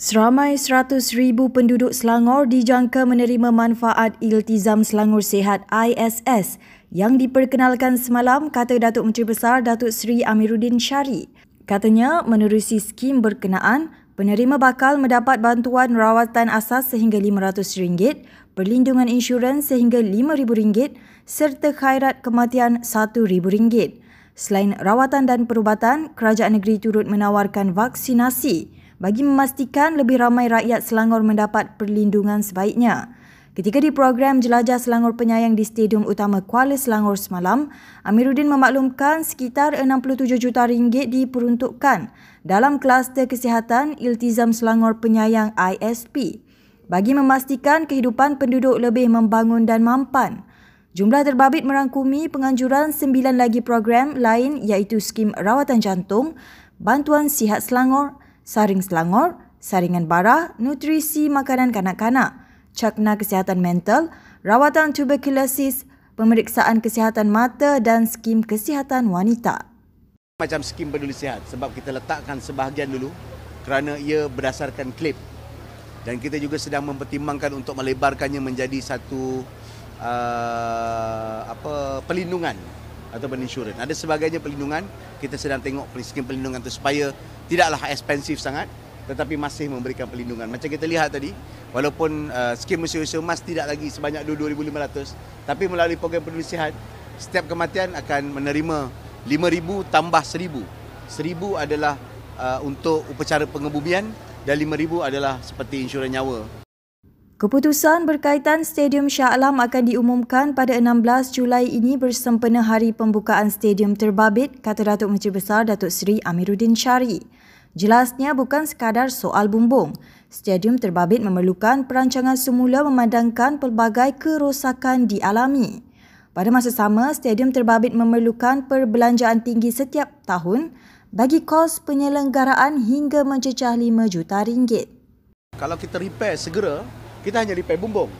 Seramai 100,000 penduduk Selangor dijangka menerima manfaat Iltizam Selangor Sehat ISS yang diperkenalkan semalam, kata Datuk Menteri Besar Datuk Seri Amiruddin Syari. Katanya, menerusi skim berkenaan, penerima bakal mendapat bantuan rawatan asas sehingga RM500, perlindungan insurans sehingga RM5,000 serta khairat kematian RM1,000. Selain rawatan dan perubatan, kerajaan negeri turut menawarkan vaksinasi bagi memastikan lebih ramai rakyat Selangor mendapat perlindungan sebaiknya. Ketika di program Jelajah Selangor Penyayang di Stadium Utama Kuala Selangor semalam, Amiruddin memaklumkan sekitar 67 juta ringgit diperuntukkan dalam kluster kesihatan Iltizam Selangor Penyayang ISP bagi memastikan kehidupan penduduk lebih membangun dan mampan. Jumlah terbabit merangkumi penganjuran sembilan lagi program lain iaitu skim rawatan jantung, bantuan sihat Selangor, saring Selangor, saringan bara, nutrisi makanan kanak-kanak, cakna kesihatan mental, rawatan tuberkulosis, pemeriksaan kesihatan mata dan skim kesihatan wanita. Macam skim peduli sihat sebab kita letakkan sebahagian dulu kerana ia berdasarkan klip dan kita juga sedang mempertimbangkan untuk melebarkannya menjadi satu uh, apa pelindungan atau insurans. Ada sebagainya pelindungan, kita sedang tengok skim pelindungan itu supaya tidaklah ekspensif sangat tetapi masih memberikan perlindungan. Macam kita lihat tadi, walaupun uh, skim usia-usia emas tidak lagi sebanyak 2,500 tapi melalui program peduli sihat, setiap kematian akan menerima 5,000 tambah 1,000. 1,000 adalah uh, untuk upacara pengebumian dan 5,000 adalah seperti insurans nyawa. Keputusan berkaitan Stadium Shah Alam akan diumumkan pada 16 Julai ini bersempena hari pembukaan Stadium Terbabit, kata Datuk Menteri Besar Datuk Seri Amiruddin Syari. Jelasnya bukan sekadar soal bumbung. Stadium Terbabit memerlukan perancangan semula memandangkan pelbagai kerosakan dialami. Pada masa sama, Stadium Terbabit memerlukan perbelanjaan tinggi setiap tahun bagi kos penyelenggaraan hingga mencecah 5 juta ringgit. Kalau kita repair segera, kita hanya repair bumbung.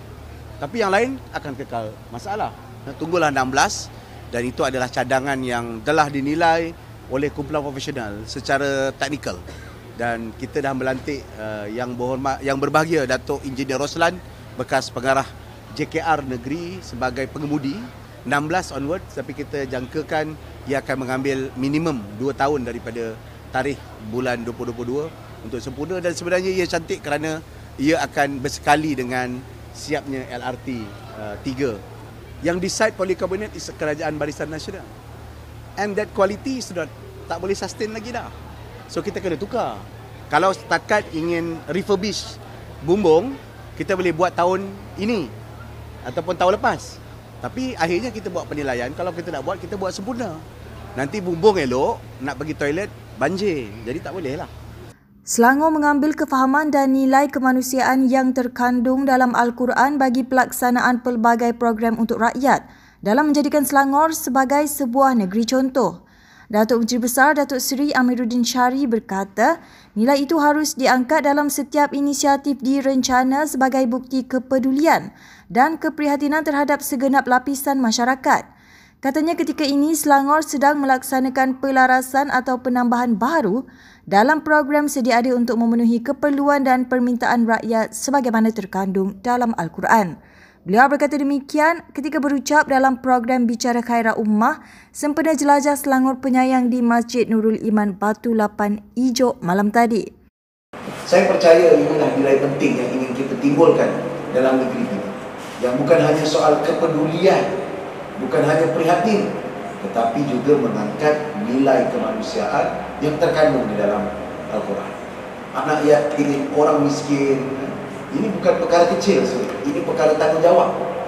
Tapi yang lain akan kekal masalah. Tunggulah 16 dan itu adalah cadangan yang telah dinilai oleh kumpulan profesional secara teknikal. Dan kita dah melantik uh, yang berhormat yang berbahagia Datuk Engineer Roslan bekas pengarah JKR negeri sebagai pengemudi 16 onward tapi kita jangkakan ia akan mengambil minimum 2 tahun daripada tarikh bulan 2022 untuk sempurna dan sebenarnya ia cantik kerana ia akan bersekali dengan siapnya LRT uh, 3 yang decide kabinet is kerajaan barisan nasional. And that quality sudah tak boleh sustain lagi dah. So kita kena tukar. Kalau setakat ingin refurbish bumbung kita boleh buat tahun ini ataupun tahun lepas. Tapi akhirnya kita buat penilaian. Kalau kita nak buat kita buat sempurna. Nanti bumbung elok nak pergi toilet banjir. Jadi tak boleh lah Selangor mengambil kefahaman dan nilai kemanusiaan yang terkandung dalam Al-Quran bagi pelaksanaan pelbagai program untuk rakyat dalam menjadikan Selangor sebagai sebuah negeri contoh. Datuk Menteri Besar Datuk Seri Amiruddin Syari berkata, nilai itu harus diangkat dalam setiap inisiatif direncana sebagai bukti kepedulian dan keprihatinan terhadap segenap lapisan masyarakat. Katanya ketika ini Selangor sedang melaksanakan pelarasan atau penambahan baru dalam program sedia ada untuk memenuhi keperluan dan permintaan rakyat sebagaimana terkandung dalam Al-Quran. Beliau berkata demikian ketika berucap dalam program Bicara Khairah Ummah sempena jelajah Selangor Penyayang di Masjid Nurul Iman Batu Lapan Ijo malam tadi. Saya percaya inilah nilai penting yang ingin kita timbulkan dalam negeri ini. Yang bukan hanya soal kepedulian bukan hanya prihatin tetapi juga mengangkat nilai kemanusiaan yang terkandung di dalam Al-Quran. Anak yatim, orang miskin, ini bukan perkara kecil, ini perkara tanggungjawab.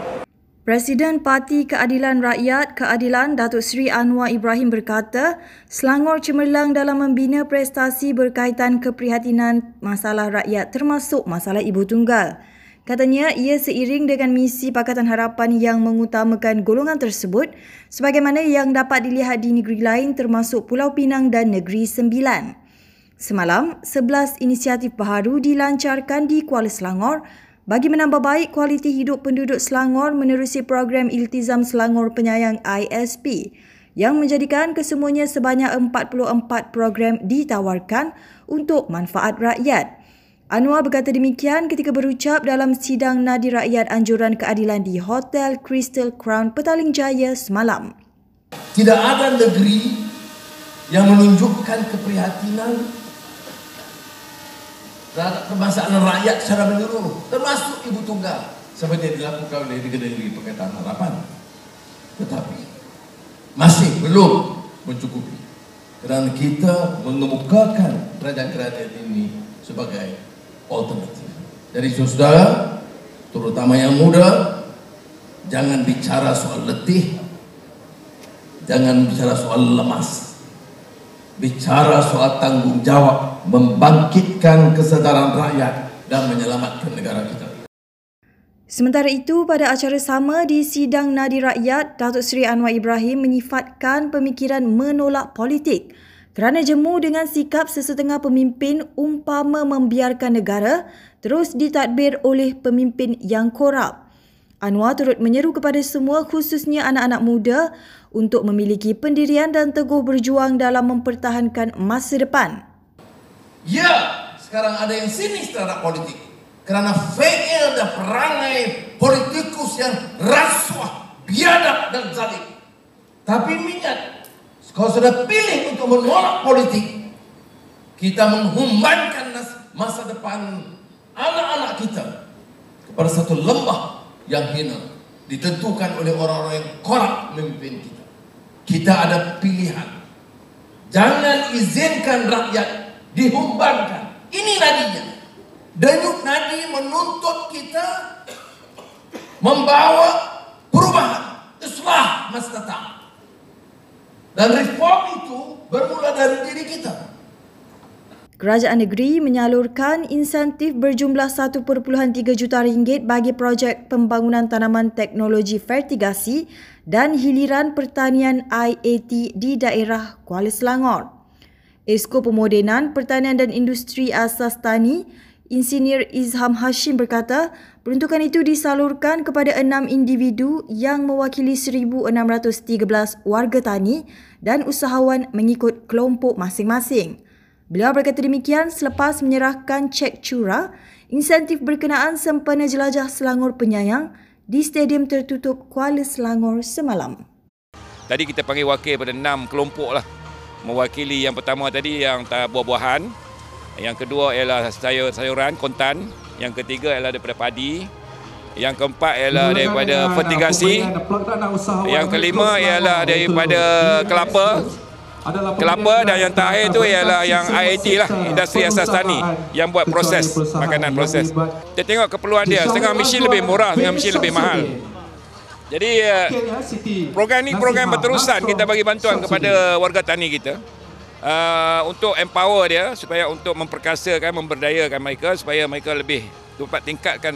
Presiden Parti Keadilan Rakyat Keadilan Datuk Seri Anwar Ibrahim berkata, Selangor cemerlang dalam membina prestasi berkaitan keprihatinan masalah rakyat termasuk masalah ibu tunggal. Katanya ia seiring dengan misi Pakatan Harapan yang mengutamakan golongan tersebut sebagaimana yang dapat dilihat di negeri lain termasuk Pulau Pinang dan Negeri Sembilan. Semalam, 11 inisiatif baharu dilancarkan di Kuala Selangor bagi menambah baik kualiti hidup penduduk Selangor menerusi program Iltizam Selangor Penyayang ISP yang menjadikan kesemuanya sebanyak 44 program ditawarkan untuk manfaat rakyat. Anwar berkata demikian ketika berucap dalam sidang Nadi Rakyat Anjuran Keadilan di Hotel Crystal Crown Petaling Jaya semalam. Tidak ada negeri yang menunjukkan keprihatinan terhadap permasalahan rakyat secara menyeluruh, termasuk ibu tunggal seperti yang dilakukan oleh Negeri Negeri Pakatan Harapan. Tetapi masih belum mencukupi kerana kita mengemukakan kerajaan-kerajaan ini sebagai alternatif. Jadi saudara, terutama yang muda, jangan bicara soal letih, jangan bicara soal lemas. Bicara soal tanggung jawab membangkitkan kesedaran rakyat dan menyelamatkan negara kita. Sementara itu, pada acara sama di Sidang Nadi Rakyat, Datuk Seri Anwar Ibrahim menyifatkan pemikiran menolak politik kerana jemu dengan sikap sesetengah pemimpin umpama membiarkan negara terus ditadbir oleh pemimpin yang korup. Anwar turut menyeru kepada semua khususnya anak-anak muda untuk memiliki pendirian dan teguh berjuang dalam mempertahankan masa depan. Ya, sekarang ada yang sinis terhadap politik. Kerana fail dan perangai politikus yang rasuah, biadab dan zalim. Tapi minyak kalau sudah pilih untuk menolak politik, kita menghumbankan masa depan anak-anak kita kepada satu lembah yang hina ditentukan oleh orang-orang yang korup memimpin kita. Kita ada pilihan. Jangan izinkan rakyat dihumbankan. Ini nadinya. Denyut nadi menuntut kita membawa perubahan, islah masa datang. Dan reform itu bermula dari diri kita. Kerajaan negeri menyalurkan insentif berjumlah 1.3 juta ringgit bagi projek pembangunan tanaman teknologi fertigasi dan hiliran pertanian IAT di daerah Kuala Selangor. Esko Pemodenan Pertanian dan Industri Asas Tani Insinyur Izham Hashim berkata, peruntukan itu disalurkan kepada enam individu yang mewakili 1,613 warga tani dan usahawan mengikut kelompok masing-masing. Beliau berkata demikian selepas menyerahkan cek curah insentif berkenaan sempena jelajah Selangor Penyayang di Stadium Tertutup Kuala Selangor semalam. Tadi kita panggil wakil pada enam kelompok lah. Mewakili yang pertama tadi yang buah-buahan, yang kedua ialah sayur sayuran kontan, yang ketiga ialah daripada padi, yang keempat ialah daripada fertigasi, yang kelima ialah daripada kelapa, kelapa dan yang terakhir itu ialah yang IAT lah, industri asas tani yang buat proses makanan proses. Kita tengok keperluan dia, setengah mesin lebih murah, setengah mesin lebih mahal. Jadi eh, program ini program berterusan kita bagi bantuan kepada warga tani kita uh, untuk empower dia supaya untuk memperkasakan memberdayakan mereka supaya mereka lebih dapat tingkatkan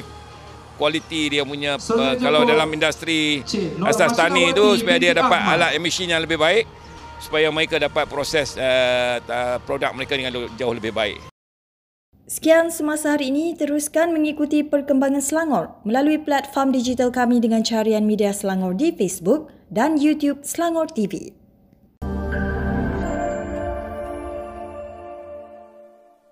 kualiti dia punya so, uh, kalau dalam industri asas tani itu supaya dia dapat alat emission yang lebih baik supaya mereka dapat proses uh, produk mereka dengan jauh lebih baik. Sekian semasa hari ini, teruskan mengikuti perkembangan Selangor melalui platform digital kami dengan carian media Selangor di Facebook dan YouTube Selangor TV.